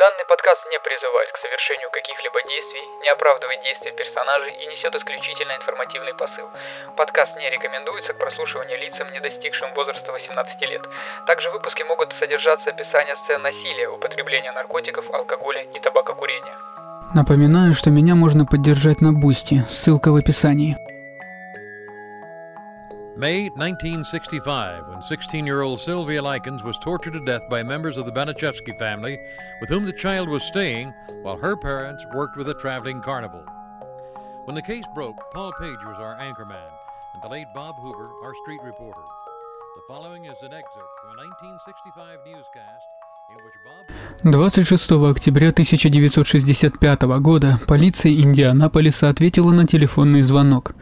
Данный подкаст не призывает к совершению каких-либо действий, не оправдывает действия персонажей и несет исключительно информативный посыл. Подкаст не рекомендуется к прослушиванию лицам, не достигшим возраста 18 лет. Также в выпуске могут содержаться описания сцен насилия, употребления наркотиков, алкоголя и табакокурения. Напоминаю, что меня можно поддержать на Boosty, ссылка в описании. May 1965, when 16 year old Sylvia Likens was tortured to death by members of the Baniszewski family, with whom the child was staying while her parents worked with a traveling carnival. When the case broke, Paul Page was our anchorman, and the late Bob Hoover, our street reporter. The following is an excerpt from a 1965 newscast 26 октября 1965 года полиция Индианаполиса ответила на телефонный звонок.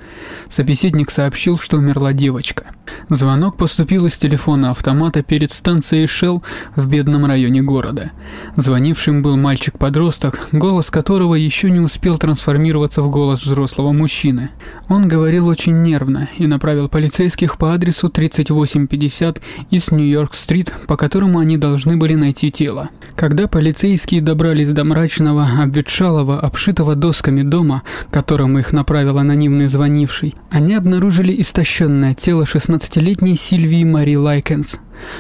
Собеседник сообщил, что умерла девочка. Звонок поступил из телефона автомата перед станцией Shell в бедном районе города. Звонившим был мальчик-подросток, голос которого еще не успел трансформироваться в голос взрослого мужчины. Он говорил очень нервно и направил полицейских по адресу 3850 Ист Нью-Йорк-стрит, по которому они должны были найти тело. Когда полицейские добрались до мрачного, обветшалого, обшитого досками дома, к которому их направил анонимный звонивший, они обнаружили истощенное тело 16-летней Сильвии Мари Лайкенс.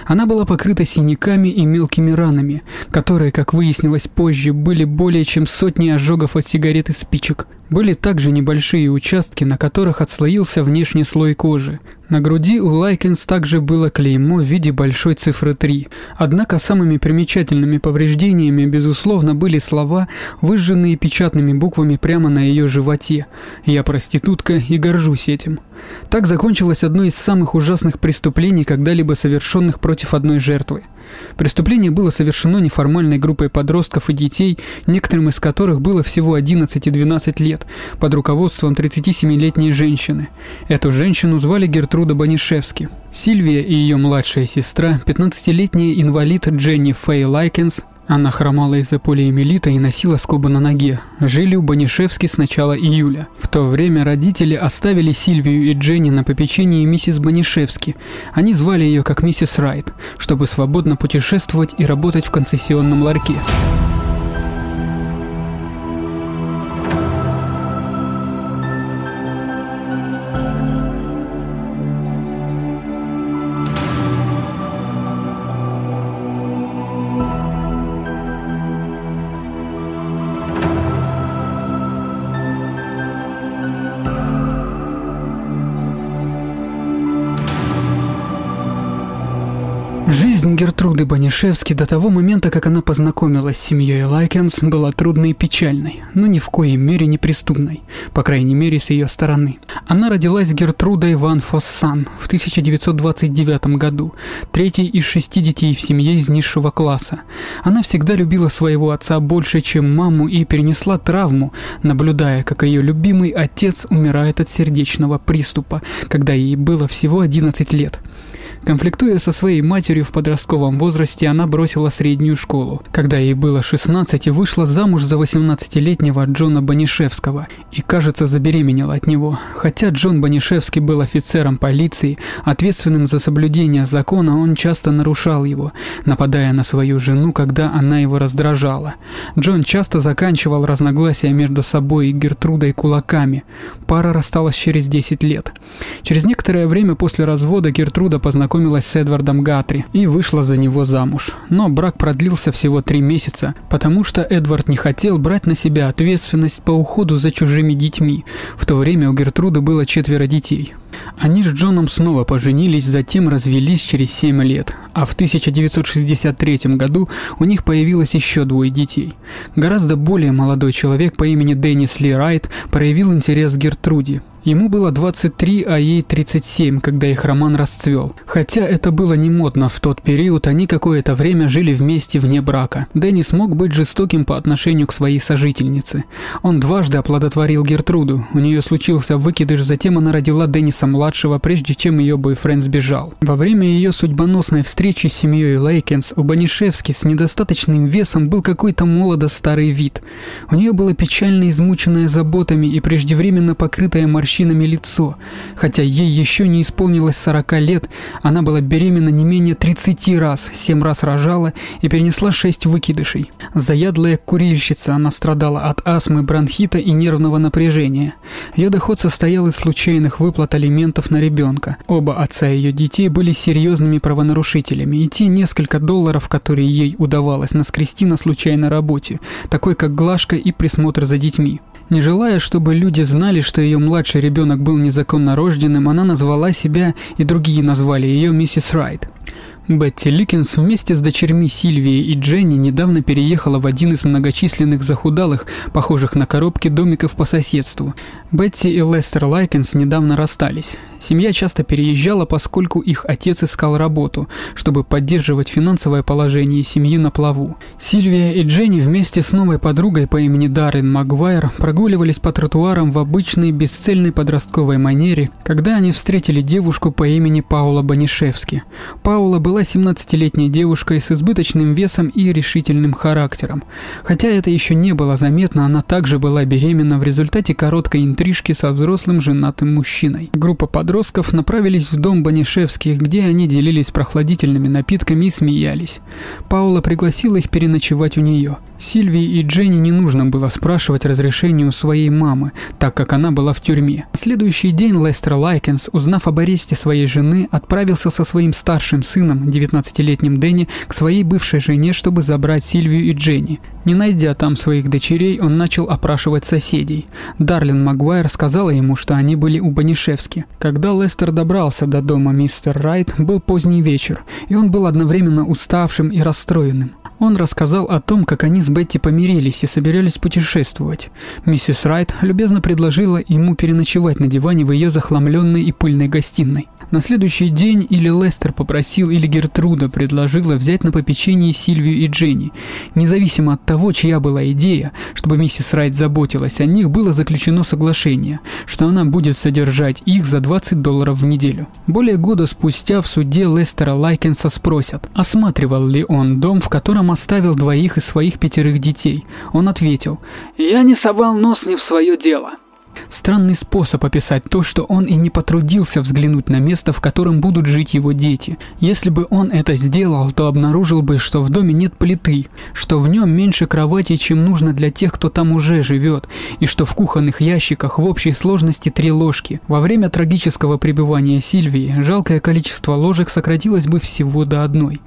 Она была покрыта синяками и мелкими ранами, которые, как выяснилось позже, были более чем сотни ожогов от сигарет и спичек. Были также небольшие участки, на которых отслоился внешний слой кожи. На груди у Лайкенс также было клеймо в виде большой цифры 3. Однако самыми примечательными повреждениями, безусловно, были слова, выжженные печатными буквами прямо на ее животе. «Я проститутка и горжусь этим». Так закончилось одно из самых ужасных преступлений, когда-либо совершенных против одной жертвы. Преступление было совершено неформальной группой подростков и детей, некоторым из которых было всего 11 и 12 лет, под руководством 37-летней женщины. Эту женщину звали Гертруда Банишевски. Сильвия и ее младшая сестра, 15-летняя инвалид Дженни Фэй Лайкенс, она хромала из-за полиомиелита и носила скобы на ноге. Жили у Банишевски с начала июля. В то время родители оставили Сильвию и Дженни на попечении миссис Банишевски. Они звали ее как миссис Райт, чтобы свободно путешествовать и работать в концессионном ларьке. Банишевски до того момента, как она познакомилась с семьей Лайкенс, была трудной и печальной, но ни в коей мере не преступной, по крайней мере с ее стороны. Она родилась Гертрудой Ван Фоссан в 1929 году, третьей из шести детей в семье из низшего класса. Она всегда любила своего отца больше, чем маму и перенесла травму, наблюдая, как ее любимый отец умирает от сердечного приступа, когда ей было всего 11 лет. Конфликтуя со своей матерью в подростковом возрасте, она бросила среднюю школу. Когда ей было 16, и вышла замуж за 18-летнего Джона Банишевского и, кажется, забеременела от него. Хотя Джон Банишевский был офицером полиции, ответственным за соблюдение закона, он часто нарушал его, нападая на свою жену, когда она его раздражала. Джон часто заканчивал разногласия между собой и Гертрудой кулаками. Пара рассталась через 10 лет. Через некоторое время после развода Гертруда познакомилась познакомилась с Эдвардом Гатри и вышла за него замуж. Но брак продлился всего три месяца, потому что Эдвард не хотел брать на себя ответственность по уходу за чужими детьми. В то время у Гертруды было четверо детей. Они с Джоном снова поженились, затем развелись через 7 лет, а в 1963 году у них появилось еще двое детей. Гораздо более молодой человек по имени Деннис Ли Райт проявил интерес к Гертруде. Ему было 23, а ей 37, когда их роман расцвел. Хотя это было не модно в тот период, они какое-то время жили вместе вне брака. Деннис мог быть жестоким по отношению к своей сожительнице. Он дважды оплодотворил Гертруду, у нее случился выкидыш, затем она родила Денниса Денниса-младшего, прежде чем ее бойфренд сбежал. Во время ее судьбоносной встречи с семьей Лейкенс у Банишевски с недостаточным весом был какой-то молодо-старый вид. У нее было печально измученное заботами и преждевременно покрытое морщинами лицо. Хотя ей еще не исполнилось 40 лет, она была беременна не менее 30 раз, 7 раз рожала и перенесла 6 выкидышей. Заядлая курильщица, она страдала от астмы, бронхита и нервного напряжения. Ее доход состоял из случайных выплат алиментов на ребенка. Оба отца ее детей были серьезными правонарушителями, и те несколько долларов, которые ей удавалось наскрести на случайной работе, такой как глажка и присмотр за детьми. Не желая, чтобы люди знали, что ее младший ребенок был незаконно рожденным, она назвала себя, и другие назвали ее миссис Райт. Бетти Ликинс вместе с дочерьми Сильвией и Дженни недавно переехала в один из многочисленных захудалых, похожих на коробки домиков по соседству. Бетти и Лестер Лайкинс недавно расстались. Семья часто переезжала, поскольку их отец искал работу, чтобы поддерживать финансовое положение семьи на плаву. Сильвия и Дженни вместе с новой подругой по имени Даррен Магуайр прогуливались по тротуарам в обычной бесцельной подростковой манере, когда они встретили девушку по имени Паула Банишевски. Паула была 17-летней девушкой с избыточным весом и решительным характером. Хотя это еще не было заметно, она также была беременна в результате короткой интрижки со взрослым женатым мужчиной. Группа подростков подростков направились в дом Банишевских, где они делились прохладительными напитками и смеялись. Паула пригласила их переночевать у нее. Сильвии и Дженни не нужно было спрашивать разрешения у своей мамы, так как она была в тюрьме. На следующий день Лестер Лайкенс, узнав об аресте своей жены, отправился со своим старшим сыном, 19-летним Дэнни, к своей бывшей жене, чтобы забрать Сильвию и Дженни. Не найдя там своих дочерей, он начал опрашивать соседей. Дарлин Магуайр сказала ему, что они были у Банишевски. Когда Лестер добрался до дома миссис Райт, был поздний вечер, и он был одновременно уставшим и расстроенным. Он рассказал о том, как они с Бетти помирились и собирались путешествовать. Миссис Райт любезно предложила ему переночевать на диване в ее захламленной и пыльной гостиной. На следующий день или Лестер попросил, или Гертруда предложила взять на попечение Сильвию и Дженни. Независимо от того, чья была идея, чтобы миссис Райт заботилась о них, было заключено соглашение, что она будет содержать их за 20 долларов в неделю. Более года спустя в суде Лестера Лайкенса спросят, осматривал ли он дом, в котором оставил двоих из своих пятерых детей. Он ответил, «Я не совал нос не в свое дело». Странный способ описать то, что он и не потрудился взглянуть на место, в котором будут жить его дети. Если бы он это сделал, то обнаружил бы, что в доме нет плиты, что в нем меньше кровати, чем нужно для тех, кто там уже живет, и что в кухонных ящиках в общей сложности три ложки. Во время трагического пребывания Сильвии жалкое количество ложек сократилось бы всего до одной.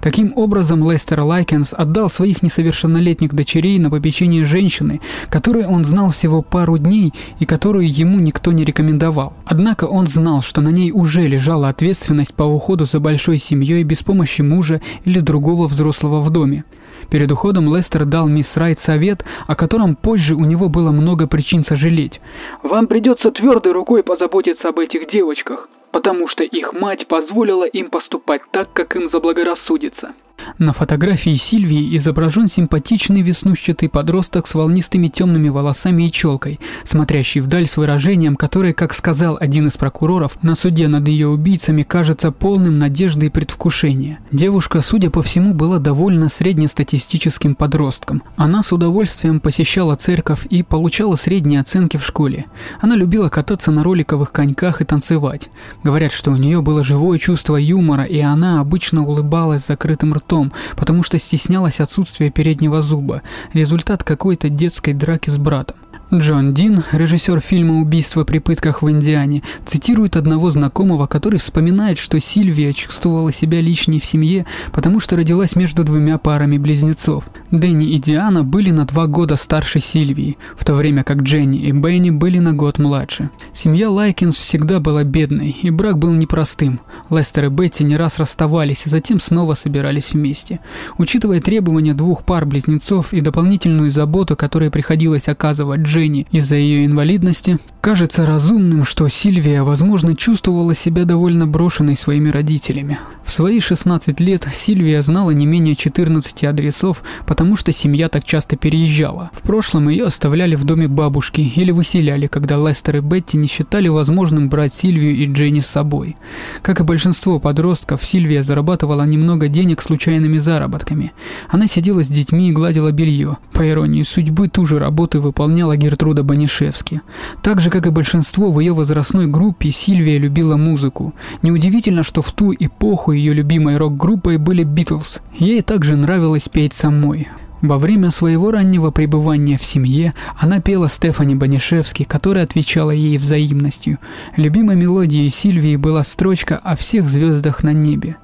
Таким образом, Лестер Лайкенс отдал своих несовершеннолетних дочерей на попечение женщины, которую он знал всего пару дней и которую ему никто не рекомендовал. Однако он знал, что на ней уже лежала ответственность по уходу за большой семьей без помощи мужа или другого взрослого в доме. Перед уходом Лестер дал миссис Райт совет, о котором позже у него было много причин сожалеть. «Вам придется твердой рукой позаботиться об этих девочках, потому что их мать позволила им поступать так, как им заблагорассудится». На фотографии Сильвии изображен симпатичный веснущатый подросток с волнистыми темными волосами и челкой, смотрящий вдаль с выражением, которое, как сказал один из прокуроров, на суде над ее убийцами кажется полным надежды и предвкушения. Девушка, судя по всему, была довольно среднестатистическим подростком. Она с удовольствием посещала церковь и получала средние оценки в школе. Она любила кататься на роликовых коньках и танцевать. Говорят, что у нее было живое чувство юмора, и она обычно улыбалась закрытым ртом потому что стеснялась отсутствия переднего зуба, результат какой-то детской драки с братом. Джон Дин, режиссер фильма «Убийство при пытках в Индиане», цитирует одного знакомого, который вспоминает, что Сильвия чувствовала себя лишней в семье, потому что родилась между двумя парами близнецов. Дэнни и Диана были на два года старше Сильвии, в то время как Дженни и Бенни были на год младше. Семья Лайкинс всегда была бедной, и брак был непростым. Лестер и Бетти не раз расставались, и затем снова собирались вместе. Учитывая требования двух пар близнецов и дополнительную заботу, которую приходилось оказывать Дженни из-за ее инвалидности, Кажется разумным, что Сильвия, возможно, чувствовала себя довольно брошенной своими родителями. В свои 16 лет Сильвия знала не менее 14 адресов, потому что семья так часто переезжала. В прошлом ее оставляли в доме бабушки или выселяли, когда Лестер и Бетти не считали возможным брать Сильвию и Дженни с собой. Как и большинство подростков, Сильвия зарабатывала немного денег случайными заработками. Она сидела с детьми и гладила белье. По иронии судьбы, ту же работу выполняла Гертруда Банишевски. Так же, как и большинство в ее возрастной группе, Сильвия любила музыку. Неудивительно, что в ту эпоху ее любимой рок-группой были Битлз. Ей также нравилось петь самой. Во время своего раннего пребывания в семье она пела Стефани Банишевски, которая отвечала ей взаимностью. Любимой мелодией Сильвии была строчка о всех звездах на небе.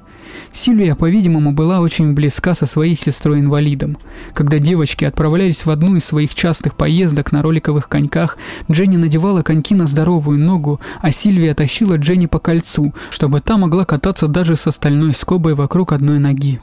Сильвия, по-видимому, была очень близка со своей сестрой-инвалидом. Когда девочки отправлялись в одну из своих частых поездок на роликовых коньках, Дженни надевала коньки на здоровую ногу, а Сильвия тащила Дженни по кольцу, чтобы та могла кататься даже с остальной скобой вокруг одной ноги.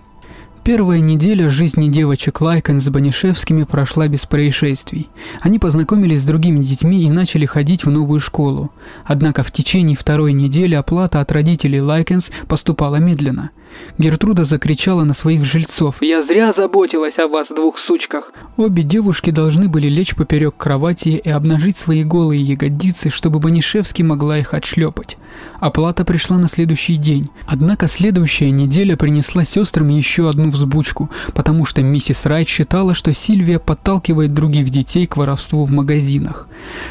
Первая неделя жизни девочек Лайкен с Банишевскими прошла без происшествий. Они познакомились с другими детьми и начали ходить в новую школу. Однако в течение второй недели оплата от родителей Лайкенс поступала медленно – Гертруда закричала на своих жильцов. «Я зря заботилась о вас, двух сучках!» Обе девушки должны были лечь поперек кровати и обнажить свои голые ягодицы, чтобы Банишевски могла их отшлепать. Оплата пришла на следующий день. Однако следующая неделя принесла сестрам еще одну взбучку, потому что миссис Райт считала, что Сильвия подталкивает других детей к воровству в магазинах.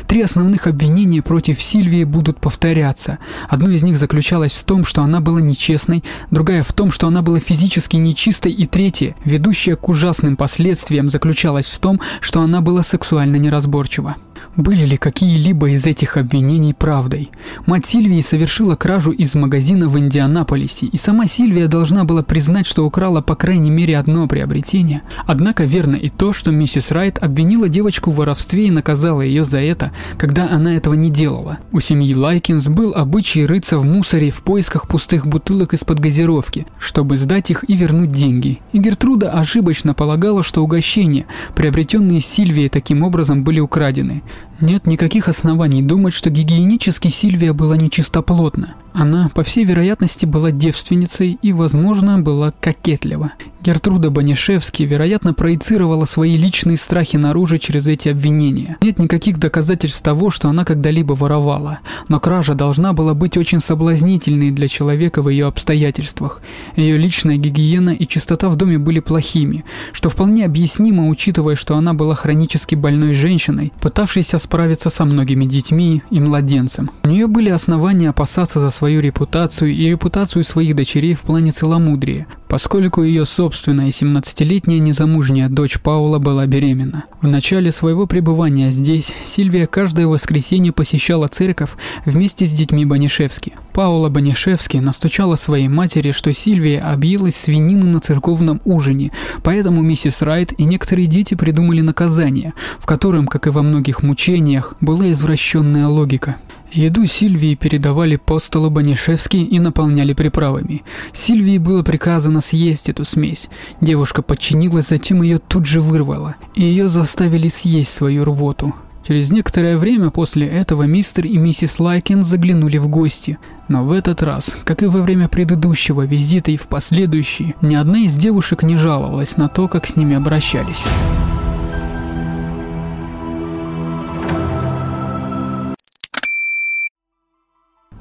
Три основных обвинения против Сильвии будут повторяться. Одно из них заключалось в том, что она была нечестной, другая в том, что она была физически нечистой, и третье, ведущее к ужасным последствиям, заключалось в том, что она была сексуально неразборчива. Были ли какие-либо из этих обвинений правдой? Мать Сильвии совершила кражу из магазина в Индианаполисе, и сама Сильвия должна была признать, что украла по крайней мере одно приобретение. Однако верно и то, что миссис Райт обвинила девочку в воровстве и наказала ее за это, когда она этого не делала. У семьи Лайкинс был обычай рыться в мусоре в поисках пустых бутылок из-под газировки, чтобы сдать их и вернуть деньги. И Гертруда ошибочно полагала, что угощения, приобретенные Сильвией таким образом, были украдены. Нет никаких оснований думать, что гигиенически Сильвия была нечистоплотна. Она, по всей вероятности, была девственницей и, возможно, была кокетлива. Гертруда Банишевски, вероятно, проецировала свои личные страхи наружу через эти обвинения. Нет никаких доказательств того, что она когда-либо воровала, но кража должна была быть очень соблазнительной для человека в ее обстоятельствах. Ее личная гигиена и чистота в доме были плохими, что вполне объяснимо, учитывая, что она была хронически больной женщиной, пытавшейся справиться со многими детьми и младенцем. У нее были основания опасаться за свою репутацию и репутацию своих дочерей в плане целомудрия, поскольку ее собственная 17-летняя незамужняя дочь Паула была беременна. В начале своего пребывания здесь Сильвия каждое воскресенье посещала церковь вместе с детьми Банишевски. Паула Банишевски настучала своей матери, что Сильвия объелась свинины на церковном ужине, поэтому миссис Райт и некоторые дети придумали наказание, в котором, как и во многих мучениях, была извращенная логика. Еду Сильвии передавали по столу Банишевски и наполняли приправами. Сильвии было приказано съесть эту смесь. Девушка подчинилась, затем ее тут же вырвала, и ее заставили съесть свою рвоту. Через некоторое время после этого мистер и миссис Лайкен заглянули в гости. Но в этот раз, как и во время предыдущего визита и в последующие, ни одна из девушек не жаловалась на то, как с ними обращались.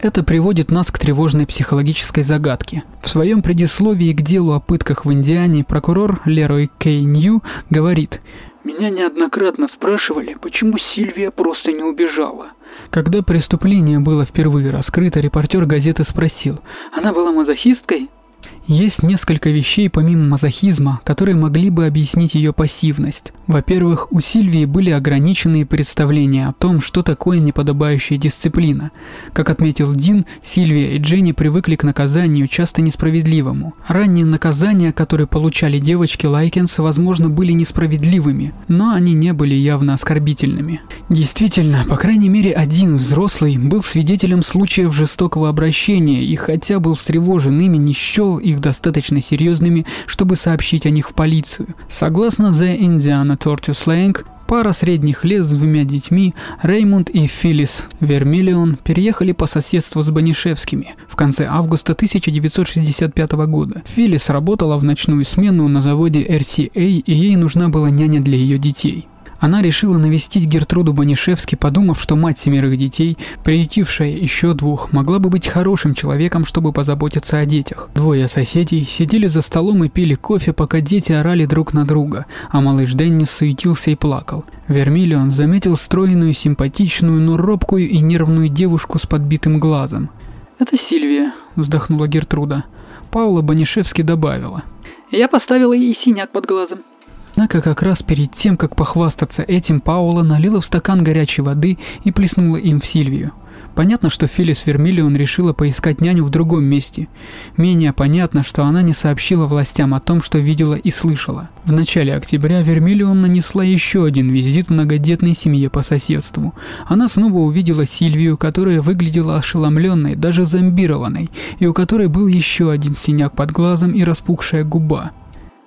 Это приводит нас к тревожной психологической загадке. В своем предисловии к делу о пытках в Индиане прокурор Лерой Кей Нью говорит «Меня неоднократно спрашивали, почему Сильвия просто не убежала». Когда преступление было впервые раскрыто, репортер газеты спросил «Она была мазохисткой?» Есть несколько вещей помимо мазохизма, которые могли бы объяснить ее пассивность. Во-первых, у Сильвии были ограниченные представления о том, что такое неподобающая дисциплина. Как отметил Дин, Сильвия и Дженни привыкли к наказанию, часто несправедливому. Ранние наказания, которые получали девочки Лайкенс, возможно, были несправедливыми, но они не были явно оскорбительными. Действительно, по крайней мере, один взрослый был свидетелем случаев жестокого обращения и хотя был встревожен ими, не счел их достаточно серьезными, чтобы сообщить о них в полицию. Согласно The Indiana Torture Slang, Пара средних лет с двумя детьми, Реймонд и Филлис Вермиллион, переехали по соседству с Банишевскими в конце августа 1965 года. Филлис работала в ночную смену на заводе RCA, и ей нужна была няня для ее детей. Она решила навестить Гертруду Банишевски, подумав, что мать семерых детей, приютившая еще двух, могла бы быть хорошим человеком, чтобы позаботиться о детях. Двое соседей сидели за столом и пили кофе, пока дети орали друг на друга, а малыш Деннис суетился и плакал. Вермиллион заметил стройную, симпатичную, но робкую и нервную девушку с подбитым глазом. «Это Сильвия», – вздохнула Гертруда. Паула Банишевски добавила. «Я поставила ей синяк под глазом». Однако как раз перед тем, как похвастаться этим, Паула налила в стакан горячей воды и плеснула им в Сильвию. Понятно, что Филлис Вермиллион решила поискать няню в другом месте. Менее понятно, что она не сообщила властям о том, что видела и слышала. В начале октября Вермиллион нанесла еще один визит многодетной семье по соседству. Она снова увидела Сильвию, которая выглядела ошеломленной, даже зомбированной, и у которой был еще один синяк под глазом и распухшая губа.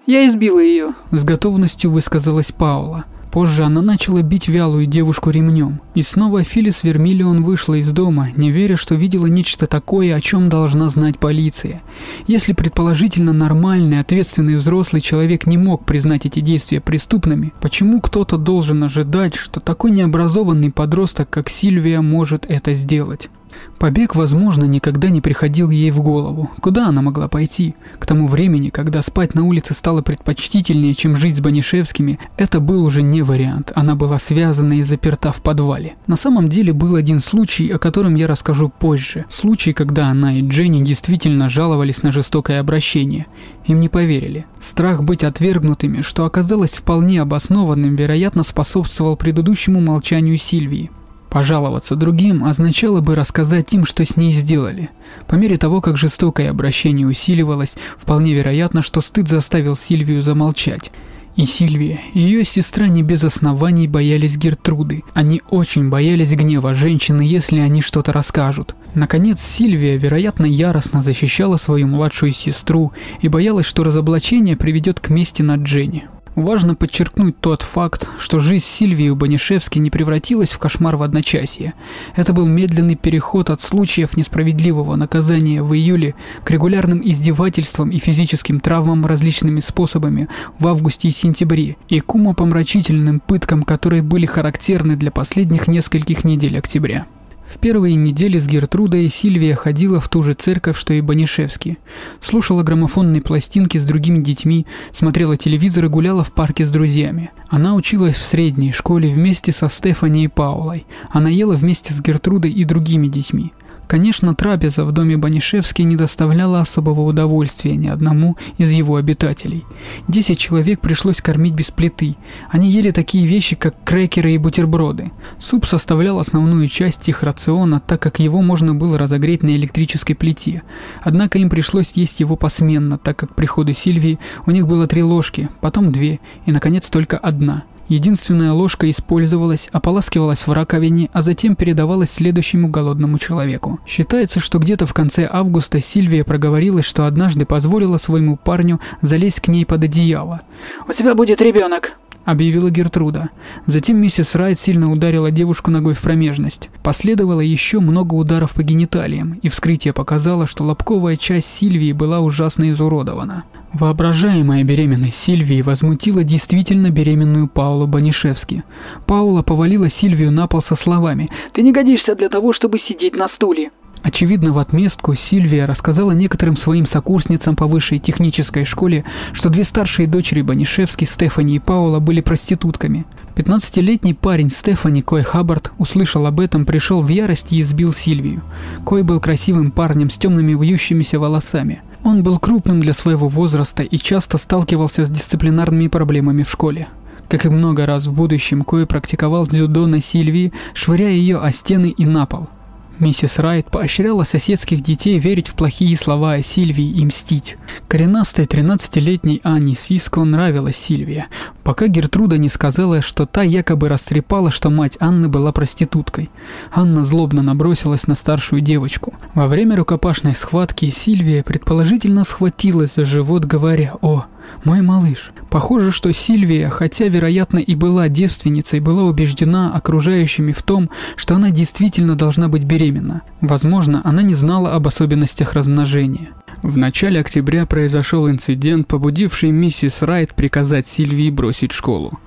Я избила ее. С готовностью высказалась Паула. Позже она начала бить вялую девушку ремнем. И снова Филис Вермиллион вышла из дома, не веря, что видела нечто такое, о чем должна знать полиция. Если предположительно нормальный, ответственный взрослый человек не мог признать эти действия преступными, почему кто-то должен ожидать, что такой необразованный подросток, как Сильвия, может это сделать? Побег, возможно, никогда не приходил ей в голову. Куда она могла пойти? К тому времени, когда спать на улице стало предпочтительнее, чем жить с Банишевскими, это был уже не вариант. Она была связана и заперта в подвале. На самом деле был один случай, о котором я расскажу позже. Случай, когда она и Дженни действительно жаловались на жестокое обращение. Им не поверили. Страх быть отвергнутыми, что оказалось вполне обоснованным, вероятно, способствовал предыдущему молчанию Сильвии. Пожаловаться другим означало бы рассказать им, что с ней сделали. По мере того, как жестокое обращение усиливалось, вполне вероятно, что стыд заставил Сильвию замолчать. И Сильвия, и ее сестра не без оснований боялись Гертруды. Они очень боялись гнева женщины, если они что-то расскажут. Наконец, Сильвия, вероятно, яростно защищала свою младшую сестру и боялась, что разоблачение приведет к мести над Дженни. Важно подчеркнуть тот факт, что жизнь Сильвии у Банишевски не превратилась в кошмар в одночасье. Это был медленный переход от случаев несправедливого наказания в июле к регулярным издевательствам и физическим травмам различными способами в августе и сентябре, и к умопомрачительным пыткам, которые были характерны для последних нескольких недель октября. В первые недели с Гертрудой Сильвия ходила в ту же церковь, что и Банишевский. Слушала граммофонные пластинки с другими детьми, смотрела телевизор и гуляла в парке с друзьями. Она училась в средней школе вместе со Стефани и Паулой. Она ела вместе с Гертрудой и другими детьми. Конечно, трапеза в доме Банишевски не доставляла особого удовольствия ни одному из его обитателей. Десять человек пришлось кормить без плиты. Они ели такие вещи, как крекеры и бутерброды. Суп составлял основную часть их рациона, так как его можно было разогреть на электрической плите. Однако им пришлось есть его посменно, так как к приходу Сильвии у них было три ложки, потом две и, наконец, только одна – Единственная ложка использовалась, ополаскивалась в раковине, а затем передавалась следующему голодному человеку. Считается, что где-то в конце августа Сильвия проговорилась, что однажды позволила своему парню залезть к ней под одеяло. «У тебя будет ребенок», – объявила Гертруда. Затем миссис Райт сильно ударила девушку ногой в промежность. Последовало еще много ударов по гениталиям, и вскрытие показало, что лобковая часть Сильвии была ужасно изуродована. Воображаемая беременность Сильвии возмутила действительно беременную Паулу Банишевски. Паула повалила Сильвию на пол со словами «Ты не годишься для того, чтобы сидеть на стуле». Очевидно, в отместку Сильвия рассказала некоторым своим сокурсницам по высшей технической школе, что две старшие дочери Банишевски, Стефани и Паула, были проститутками. 15-летний парень Стефани Кой Хаббард услышал об этом, пришел в ярость и избил Сильвию. Кой был красивым парнем с темными вьющимися волосами. Он был крупным для своего возраста и часто сталкивался с дисциплинарными проблемами в школе. Как и много раз в будущем, Кой практиковал дзюдо на Сильвии, швыряя ее о стены и на пол – Миссис Райт поощряла соседских детей верить в плохие слова о Сильвии и мстить. Коренастой 13-летней Анне Сиско нравилась Сильвия, пока Гертруда не сказала, что та якобы растрепала, что мать Анны была проституткой. Анна злобно набросилась на старшую девочку. Во время рукопашной схватки Сильвия предположительно схватилась за живот, говоря «О, «Мой малыш». Похоже, что Сильвия, хотя, вероятно, и была девственницей, была убеждена окружающими в том, что она действительно должна быть беременна. Возможно, она не знала об особенностях размножения. В начале октября произошел инцидент, побудивший миссис Райт приказать Сильвии бросить школу.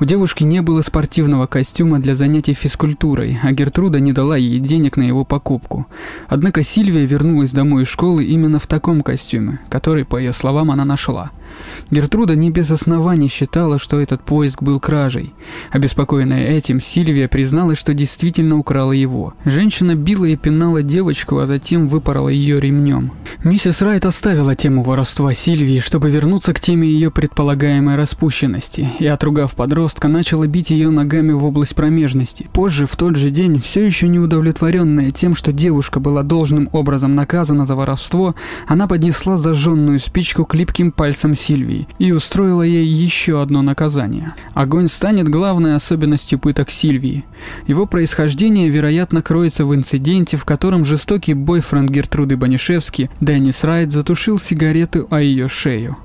У девушки не было спортивного костюма для занятий физкультурой, а Гертруда не дала ей денег на его покупку. Однако Сильвия вернулась домой из школы именно в таком костюме, который, по ее словам, она нашла – Гертруда не без оснований считала, что этот поиск был кражей. Обеспокоенная этим, Сильвия призналась, что действительно украла его. Женщина била и пинала девочку, а затем выпорола ее ремнем. Миссис Райт оставила тему воровства Сильвии, чтобы вернуться к теме ее предполагаемой распущенности, и, отругав подростка, начала бить ее ногами в область промежности. Позже, в тот же день, все еще не удовлетворенная тем, что девушка была должным образом наказана за воровство, она поднесла зажженную спичку к липким пальцам Сильвии и устроила ей еще одно наказание. Огонь станет главной особенностью пыток Сильвии. Его происхождение, вероятно, кроется в инциденте, в котором жестокий бойфренд Гертруды Банишевски, Деннис Райт, затушил сигарету о ее шею.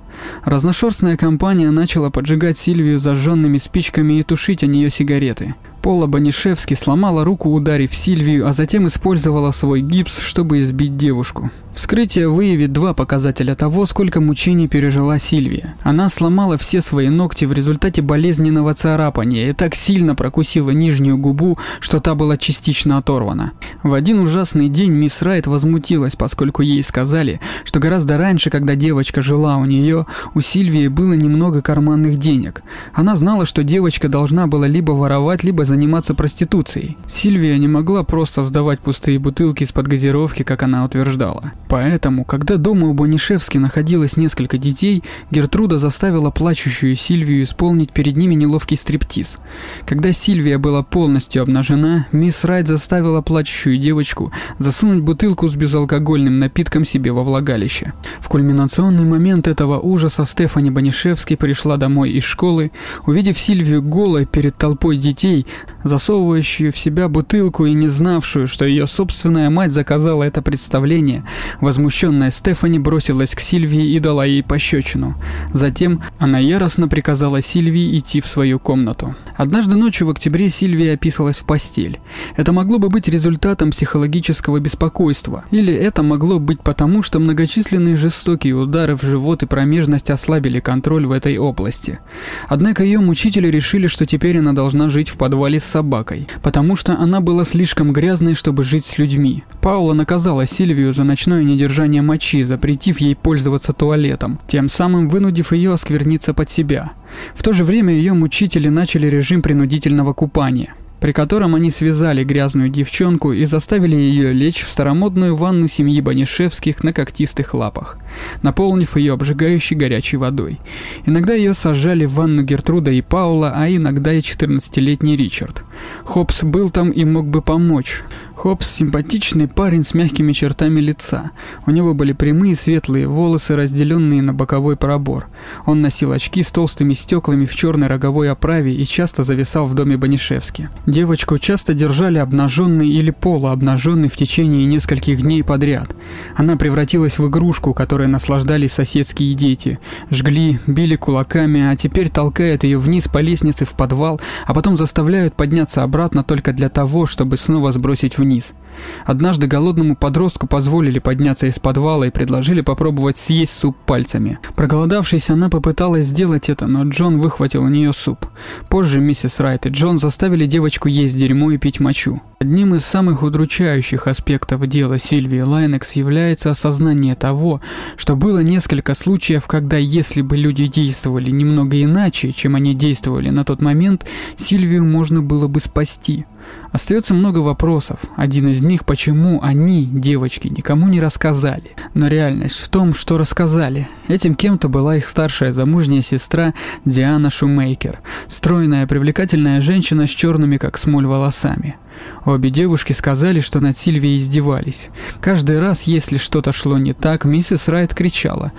Разношерстная компания начала поджигать Сильвию зажженными спичками и тушить о нее сигареты. Пола Банишевски сломала руку, ударив Сильвию, а затем использовала свой гипс, чтобы избить девушку. Вскрытие выявит два показателя того, сколько мучений пережила Сильвия. Она сломала все свои ногти в результате болезненного царапания и так сильно прокусила нижнюю губу, что та была частично оторвана. В один ужасный день мисс Райт возмутилась, поскольку ей сказали, что гораздо раньше, когда девочка жила у нее, у Сильвии было немного карманных денег. Она знала, что девочка должна была либо воровать, либо заниматься проституцией. Сильвия не могла просто сдавать пустые бутылки из-под газировки, как она утверждала. Поэтому, когда дома у Бонишевски находилось несколько детей, Гертруда заставила плачущую Сильвию исполнить перед ними неловкий стриптиз. Когда Сильвия была полностью обнажена, мисс Райт заставила плачущую девочку засунуть бутылку с безалкогольным напитком себе во влагалище. В кульминационный момент этого ужаса Стефани Бонишевски пришла домой из школы, увидев Сильвию голой перед толпой детей, засовывающую в себя бутылку и не знавшую, что ее собственная мать заказала это представление, возмущенная Стефани бросилась к Сильвии и дала ей пощечину. Затем она яростно приказала Сильвии идти в свою комнату. Однажды ночью в октябре Сильвия описалась в постель. Это могло бы быть результатом психологического беспокойства, или это могло быть потому, что многочисленные жестокие удары в живот и промежность ослабили контроль в этой области. Однако ее мучители решили, что теперь она должна жить в подвале с собакой, потому что она была слишком грязной, чтобы жить с людьми. Паула наказала Сильвию за ночное недержание мочи, запретив ей пользоваться туалетом, тем самым вынудив ее оскверниться под себя. В то же время ее мучители начали режим принудительного купания при котором они связали грязную девчонку и заставили ее лечь в старомодную ванну семьи Банишевских на когтистых лапах, наполнив ее обжигающей горячей водой. Иногда ее сажали в ванну Гертруда и Паула, а иногда и 14-летний Ричард. Хопс был там и мог бы помочь. Хопс – симпатичный парень с мягкими чертами лица. У него были прямые светлые волосы, разделенные на боковой пробор. Он носил очки с толстыми стеклами в черной роговой оправе и часто зависал в доме Банишевски. Девочку часто держали обнаженной или полуобнаженной в течение нескольких дней подряд. Она превратилась в игрушку, которой наслаждались соседские дети. Жгли, били кулаками, а теперь толкают ее вниз по лестнице в подвал, а потом заставляют подняться обратно только для того, чтобы снова сбросить вниз вниз – Однажды голодному подростку позволили подняться из подвала и предложили попробовать съесть суп пальцами. Проголодавшись, она попыталась сделать это, но Джон выхватил у нее суп. Позже миссис Райт и Джон заставили девочку есть дерьмо и пить мочу. Одним из самых удручающих аспектов дела Сильвии Лайнекс является осознание того, что было несколько случаев, когда если бы люди действовали немного иначе, чем они действовали на тот момент, Сильвию можно было бы спасти. Остается много вопросов. Один из них, почему они, девочки, никому не рассказали. Но реальность в том, что рассказали. Этим кем-то была их старшая замужняя сестра Диана Шумейкер. Стройная, привлекательная женщина с черными, как смоль, волосами. Обе девушки сказали, что над Сильвией издевались. Каждый раз, если что-то шло не так, миссис Райт кричала.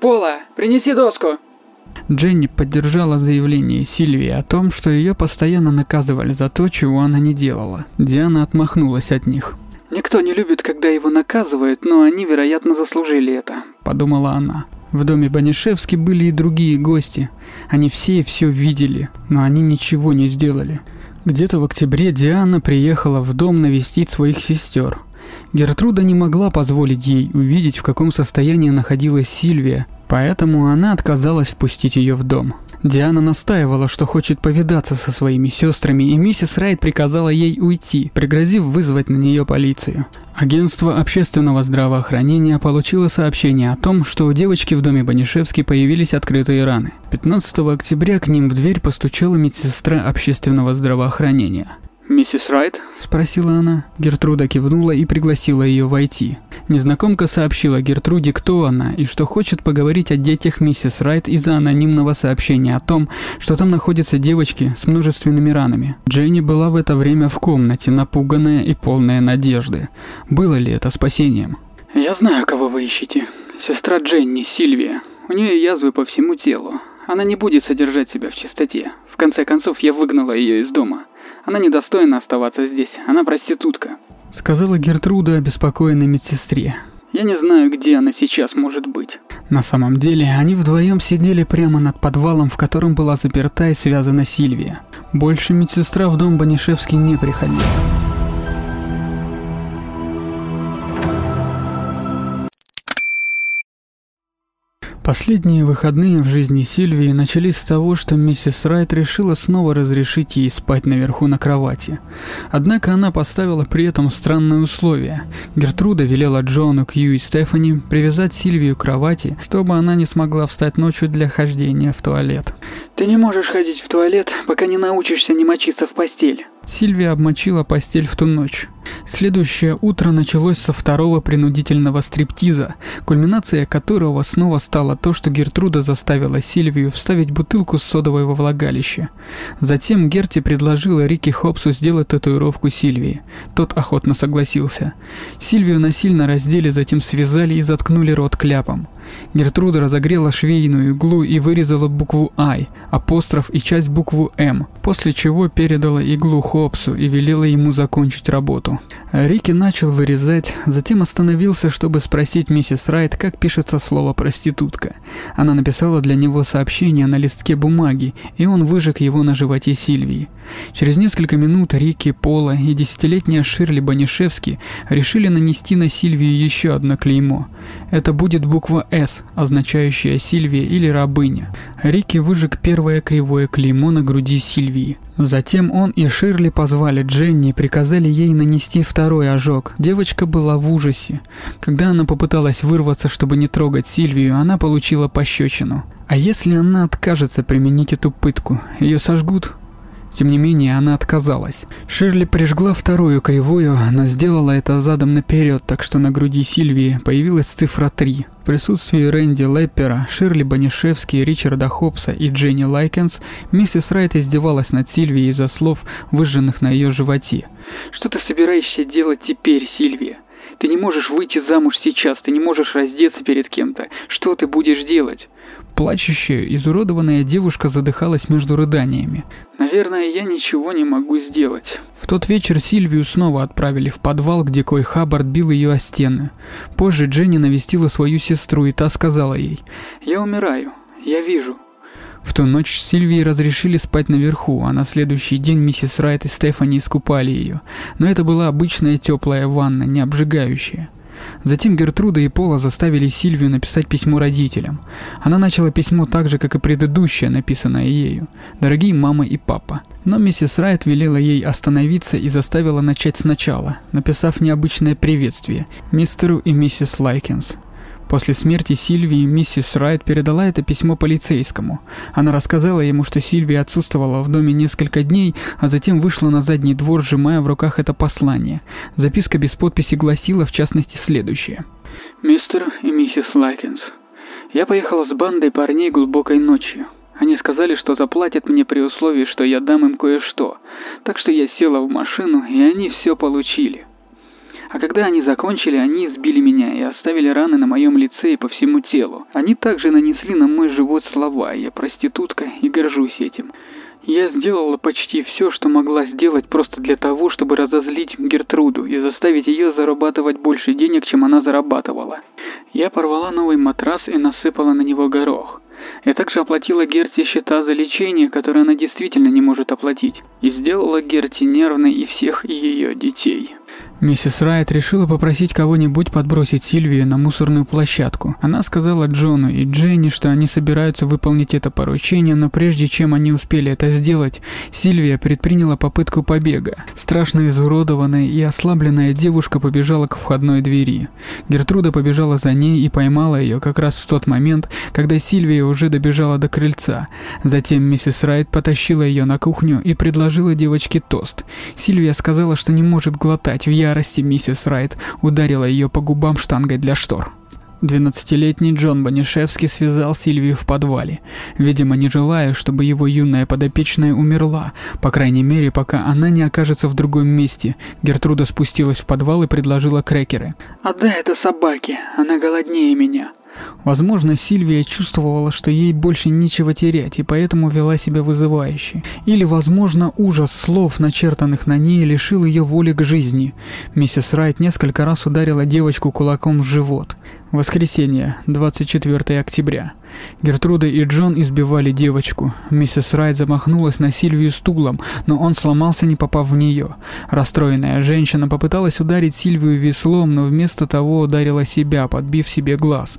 «Пола, принеси доску!» Дженни поддержала заявление Сильвии о том, что ее постоянно наказывали за то, чего она не делала. Диана отмахнулась от них. «Никто не любит, когда его наказывают, но они, вероятно, заслужили это», — подумала она. В доме Банишевски были и другие гости. Они все все видели, но они ничего не сделали. Где-то в октябре Диана приехала в дом навестить своих сестер. Гертруда не могла позволить ей увидеть, в каком состоянии находилась Сильвия, поэтому она отказалась впустить ее в дом. Диана настаивала, что хочет повидаться со своими сестрами, и миссис Райт приказала ей уйти, пригрозив вызвать на нее полицию. Агентство общественного здравоохранения получило сообщение о том, что у девочки в доме Банишевски появились открытые раны. 15 октября к ним в дверь постучала медсестра общественного здравоохранения. «Миссис Райт?» – спросила она. Гертруда кивнула и пригласила ее войти. Незнакомка сообщила Гертруде, кто она, и что хочет поговорить о детях миссис Райт из-за анонимного сообщения о том, что там находятся девочки с множественными ранами. Дженни была в это время в комнате, напуганная и полная надежды. Было ли это спасением? «Я знаю, кого вы ищете. Сестра Дженни, Сильвия. У нее язвы по всему телу. Она не будет содержать себя в чистоте. В конце концов, я выгнала ее из дома. Она недостойна оставаться здесь. Она проститутка. Сказала Гертруда обеспокоенной медсестре. Я не знаю, где она сейчас может быть. На самом деле, они вдвоем сидели прямо над подвалом, в котором была заперта и связана Сильвия. Больше медсестра в дом Банишевский не приходила. Последние выходные в жизни Сильвии начались с того, что миссис Райт решила снова разрешить ей спать наверху на кровати. Однако она поставила при этом странное условие. Гертруда велела Джону, Кью и Стефани привязать Сильвию к кровати, чтобы она не смогла встать ночью для хождения в туалет. Ты не можешь ходить в туалет, пока не научишься не мочиться в постель. Сильвия обмочила постель в ту ночь. Следующее утро началось со второго принудительного стриптиза, кульминация которого снова стало то, что Гертруда заставила Сильвию вставить бутылку с содовой во влагалище. Затем Герти предложила Рике Хопсу сделать татуировку Сильвии. Тот охотно согласился. Сильвию насильно раздели, затем связали и заткнули рот кляпом. Гертруда разогрела швейную иглу и вырезала букву «I», апостроф и часть букву «М», после чего передала иглу Хопсу и велела ему закончить работу. Рики начал вырезать, затем остановился, чтобы спросить миссис Райт, как пишется слово «проститутка». Она написала для него сообщение на листке бумаги, и он выжег его на животе Сильвии. Через несколько минут Рики, Пола и десятилетняя Ширли Банишевски решили нанести на Сильвию еще одно клеймо. Это будет буква «С», означающая Сильвия или рабыня. Рики выжег первое кривое клеймо на груди Сильвии. Затем он и Ширли позвали Дженни и приказали ей нанести второй ожог. Девочка была в ужасе. Когда она попыталась вырваться, чтобы не трогать Сильвию, она получила пощечину. А если она откажется применить эту пытку, ее сожгут? Тем не менее, она отказалась. Ширли прижгла вторую кривую, но сделала это задом наперед, так что на груди Сильвии появилась цифра 3. В присутствии Рэнди Леппера, Ширли Банишевски, Ричарда Хопса и Дженни Лайкенс миссис Райт издевалась над Сильвией из-за слов, выжженных на ее животе. Что ты собираешься делать теперь, Сильвия? Ты не можешь выйти замуж сейчас, ты не можешь раздеться перед кем-то. Что ты будешь делать? Плачущая, изуродованная девушка задыхалась между рыданиями. Наверное, я ничего не могу сделать. В тот вечер Сильвию снова отправили в подвал, где Кой Хаббард бил ее о стены. Позже Дженни навестила свою сестру, и та сказала ей. «Я умираю. Я вижу». В ту ночь Сильвии разрешили спать наверху, а на следующий день миссис Райт и Стефани искупали ее. Но это была обычная теплая ванна, не обжигающая. Затем Гертруда и Пола заставили Сильвию написать письмо родителям. Она начала письмо так же, как и предыдущее, написанное ею. «Дорогие мама и папа». Но миссис Райт велела ей остановиться и заставила начать сначала, написав необычное приветствие мистеру и миссис Лайкенс. После смерти Сильвии миссис Райт передала это письмо полицейскому. Она рассказала ему, что Сильвия отсутствовала в доме несколько дней, а затем вышла на задний двор, сжимая в руках это послание. Записка без подписи гласила, в частности, следующее. «Мистер и миссис Лайкинс, я поехала с бандой парней глубокой ночью. Они сказали, что заплатят мне при условии, что я дам им кое-что. Так что я села в машину, и они все получили. А когда они закончили, они избили меня и оставили раны на моем лице и по всему телу. Они также нанесли на мой живот слова «Я проститутка» и горжусь этим. Я сделала почти все, что могла сделать просто для того, чтобы разозлить Гертруду и заставить ее зарабатывать больше денег, чем она зарабатывала. Я порвала новый матрас и насыпала на него горох. Я также оплатила Герти счета за лечение, которое она действительно не может оплатить, и сделала Герти нервной и всех ее детей. Миссис Райт решила попросить кого-нибудь подбросить Сильвию на мусорную площадку. Она сказала Джону и Дженни, что они собираются выполнить это поручение, но прежде чем они успели это сделать, Сильвия предприняла попытку побега. Страшно изуродованная и ослабленная девушка побежала к входной двери. Гертруда побежала за ней и поймала ее как раз в тот момент, когда Сильвия уже добежала до крыльца. Затем миссис Райт потащила ее на кухню и предложила девочке тост. Сильвия сказала, что не может глотать в ярости ярости миссис Райт ударила ее по губам штангой для штор. Двенадцатилетний Джон Банишевский связал Сильвию в подвале, видимо, не желая, чтобы его юная подопечная умерла, по крайней мере, пока она не окажется в другом месте. Гертруда спустилась в подвал и предложила крекеры. «Отдай это собаке, она голоднее меня». Возможно, Сильвия чувствовала, что ей больше нечего терять, и поэтому вела себя вызывающе. Или, возможно, ужас слов, начертанных на ней, лишил ее воли к жизни. Миссис Райт несколько раз ударила девочку кулаком в живот. Воскресенье, 24 октября. Гертруда и Джон избивали девочку. Миссис Райт замахнулась на Сильвию стулом, но он сломался, не попав в нее. Расстроенная женщина попыталась ударить Сильвию веслом, но вместо того ударила себя, подбив себе глаз.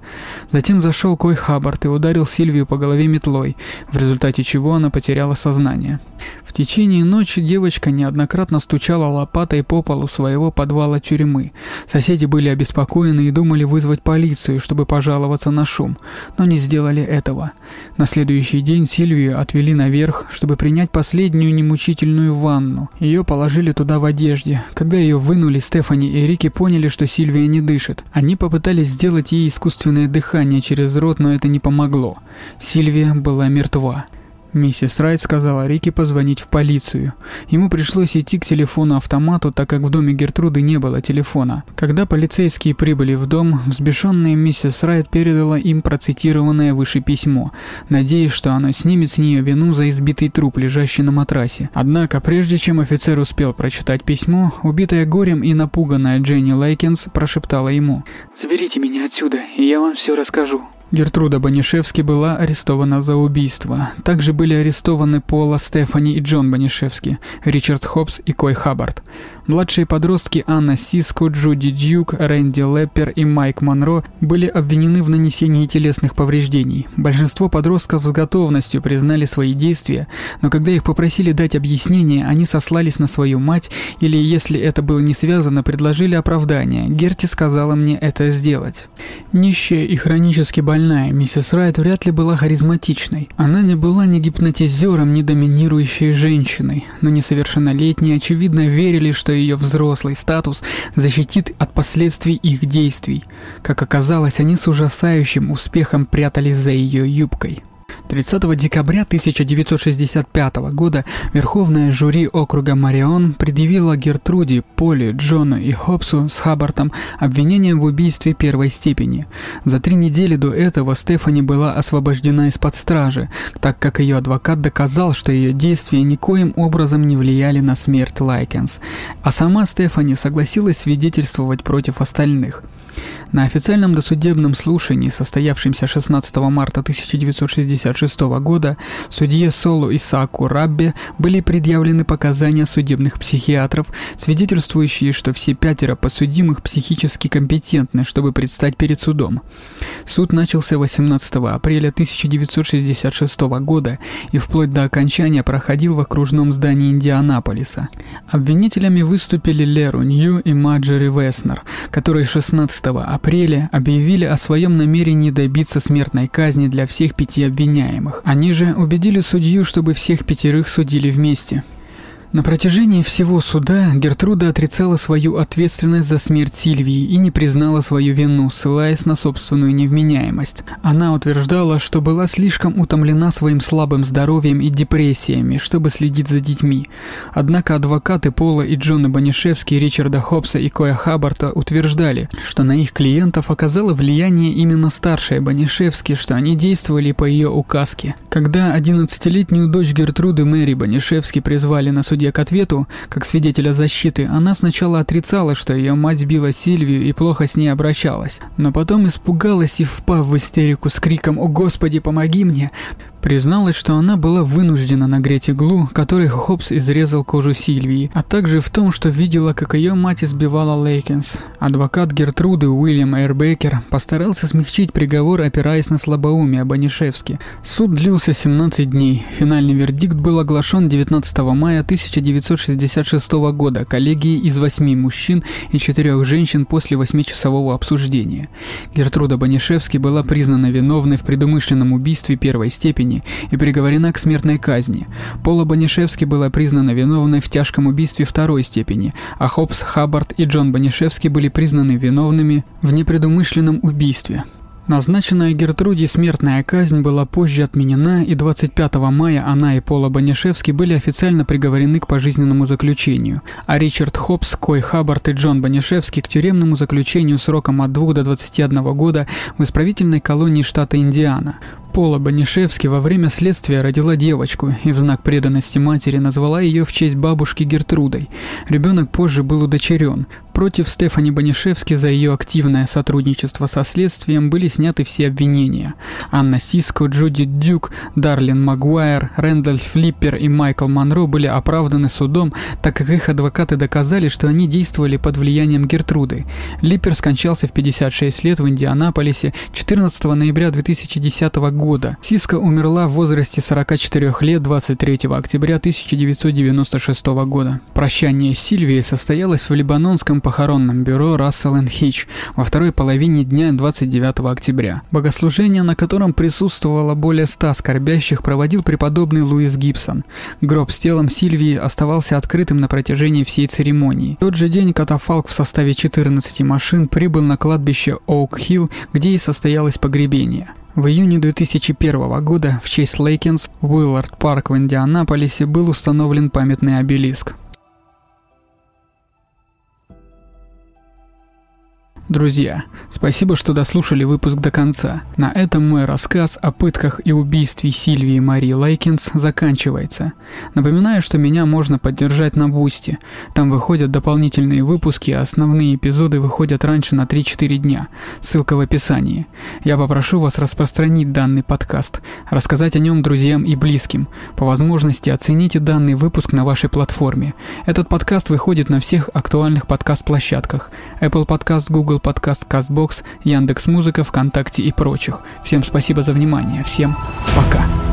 Затем зашел Кой Хаббард и ударил Сильвию по голове метлой, в результате чего она потеряла сознание. В течение ночи девочка неоднократно стучала лопатой по полу своего подвала тюрьмы. Соседи были обеспокоены и думали вызвать полицию, чтобы пожаловаться на шум, но не сделали этого. На следующий день Сильвию отвели наверх, чтобы принять последнюю немучительную ванну. Ее положили туда в одежде. Когда ее вынули, Стефани и Рики поняли, что Сильвия не дышит. Они попытались сделать ей искусственное дыхание через рот, но это не помогло. Сильвия была мертва. Миссис Райт сказала Рике позвонить в полицию. Ему пришлось идти к телефону-автомату, так как в доме Гертруды не было телефона. Когда полицейские прибыли в дом, взбешенная миссис Райт передала им процитированное выше письмо, надеясь, что оно снимет с нее вину за избитый труп, лежащий на матрасе. Однако, прежде чем офицер успел прочитать письмо, убитая горем и напуганная Дженни Лайкинс прошептала ему «Заберите меня отсюда, и я вам все расскажу». Гертруда Банишевски была арестована за убийство. Также были арестованы Пола Стефани и Джон Банишевски, Ричард Хопс и Кой Хаббард. Младшие подростки Анна Сиско, Джуди Дьюк, Рэнди Леппер и Майк Монро были обвинены в нанесении телесных повреждений. Большинство подростков с готовностью признали свои действия, но когда их попросили дать объяснение, они сослались на свою мать или, если это было не связано, предложили оправдание. Герти сказала мне это сделать. Нищая и хронически больная больная, миссис Райт вряд ли была харизматичной. Она не была ни гипнотизером, ни доминирующей женщиной, но несовершеннолетние очевидно верили, что ее взрослый статус защитит от последствий их действий. Как оказалось, они с ужасающим успехом прятались за ее юбкой. 30 декабря 1965 года Верховное жюри округа Марион предъявило Гертруде, Поле, Джону и Хопсу с Хаббартом обвинение в убийстве первой степени. За три недели до этого Стефани была освобождена из-под стражи, так как ее адвокат доказал, что ее действия никоим образом не влияли на смерть Лайкенс, а сама Стефани согласилась свидетельствовать против остальных. На официальном досудебном слушании, состоявшемся 16 марта 1966 года, судье Солу Исааку Раббе были предъявлены показания судебных психиатров, свидетельствующие, что все пятеро подсудимых психически компетентны, чтобы предстать перед судом. Суд начался 18 апреля 1966 года и вплоть до окончания проходил в окружном здании Индианаполиса. Обвинителями выступили Леру Нью и Маджери Веснер, которые 16 апреля объявили о своем намерении добиться смертной казни для всех пяти обвиняемых. Они же убедили судью, чтобы всех пятерых судили вместе. На протяжении всего суда Гертруда отрицала свою ответственность за смерть Сильвии и не признала свою вину, ссылаясь на собственную невменяемость. Она утверждала, что была слишком утомлена своим слабым здоровьем и депрессиями, чтобы следить за детьми. Однако адвокаты Пола и Джона Банишевски, Ричарда Хопса и Коя Хаббарта утверждали, что на их клиентов оказало влияние именно старшая Банишевски, что они действовали по ее указке. Когда 11-летнюю дочь Гертруды Мэри Банишевски призвали на суде судья к ответу, как свидетеля защиты, она сначала отрицала, что ее мать била Сильвию и плохо с ней обращалась, но потом испугалась и, впав в истерику с криком «О Господи, помоги мне!», Призналась, что она была вынуждена нагреть иглу, которой Хопс изрезал кожу Сильвии, а также в том, что видела, как ее мать избивала Лейкинс. Адвокат Гертруды Уильям Эрбекер постарался смягчить приговор, опираясь на слабоумие Банишевски. Суд длился 17 дней. Финальный вердикт был оглашен 19 мая 1966 года коллегией из восьми мужчин и четырех женщин после восьмичасового обсуждения. Гертруда Банишевски была признана виновной в предумышленном убийстве первой степени преступлений и приговорена к смертной казни. Пола Банишевски была признана виновной в тяжком убийстве второй степени, а Хопс, Хаббард и Джон Банишевски были признаны виновными в непредумышленном убийстве. Назначенная Гертруде смертная казнь была позже отменена, и 25 мая она и Пола Банишевски были официально приговорены к пожизненному заключению, а Ричард Хопс, Кой Хаббард и Джон Банишевски к тюремному заключению сроком от 2 до 21 года в исправительной колонии штата Индиана. Пола Банишевски во время следствия родила девочку и в знак преданности матери назвала ее в честь бабушки Гертрудой. Ребенок позже был удочерен. Против Стефани Банишевски за ее активное сотрудничество со следствием были сняты все обвинения. Анна Сиско, Джуди Дюк, Дарлин Магуайр, Рэндаль Флиппер и Майкл Монро были оправданы судом, так как их адвокаты доказали, что они действовали под влиянием Гертруды. Липпер скончался в 56 лет в Индианаполисе 14 ноября 2010 года года. Сиска умерла в возрасте 44 лет 23 октября 1996 года. Прощание с Сильвией состоялось в Либанонском похоронном бюро Рассел Хич во второй половине дня 29 октября. Богослужение, на котором присутствовало более 100 скорбящих, проводил преподобный Луис Гибсон. Гроб с телом Сильвии оставался открытым на протяжении всей церемонии. В тот же день катафалк в составе 14 машин прибыл на кладбище Оук-Хилл, где и состоялось погребение. В июне 2001 года в честь Лейкинс в Уиллард Парк в Индианаполисе был установлен памятный обелиск. Друзья, спасибо, что дослушали выпуск до конца. На этом мой рассказ о пытках и убийстве Сильвии Марии Лайкинс заканчивается. Напоминаю, что меня можно поддержать на Бусти. Там выходят дополнительные выпуски, а основные эпизоды выходят раньше на 3-4 дня. Ссылка в описании. Я попрошу вас распространить данный подкаст, рассказать о нем друзьям и близким. По возможности оцените данный выпуск на вашей платформе. Этот подкаст выходит на всех актуальных подкаст-площадках. Apple Podcast, Google Google Подкаст, Castbox, Яндекс Музыка, ВКонтакте и прочих. Всем спасибо за внимание. Всем пока.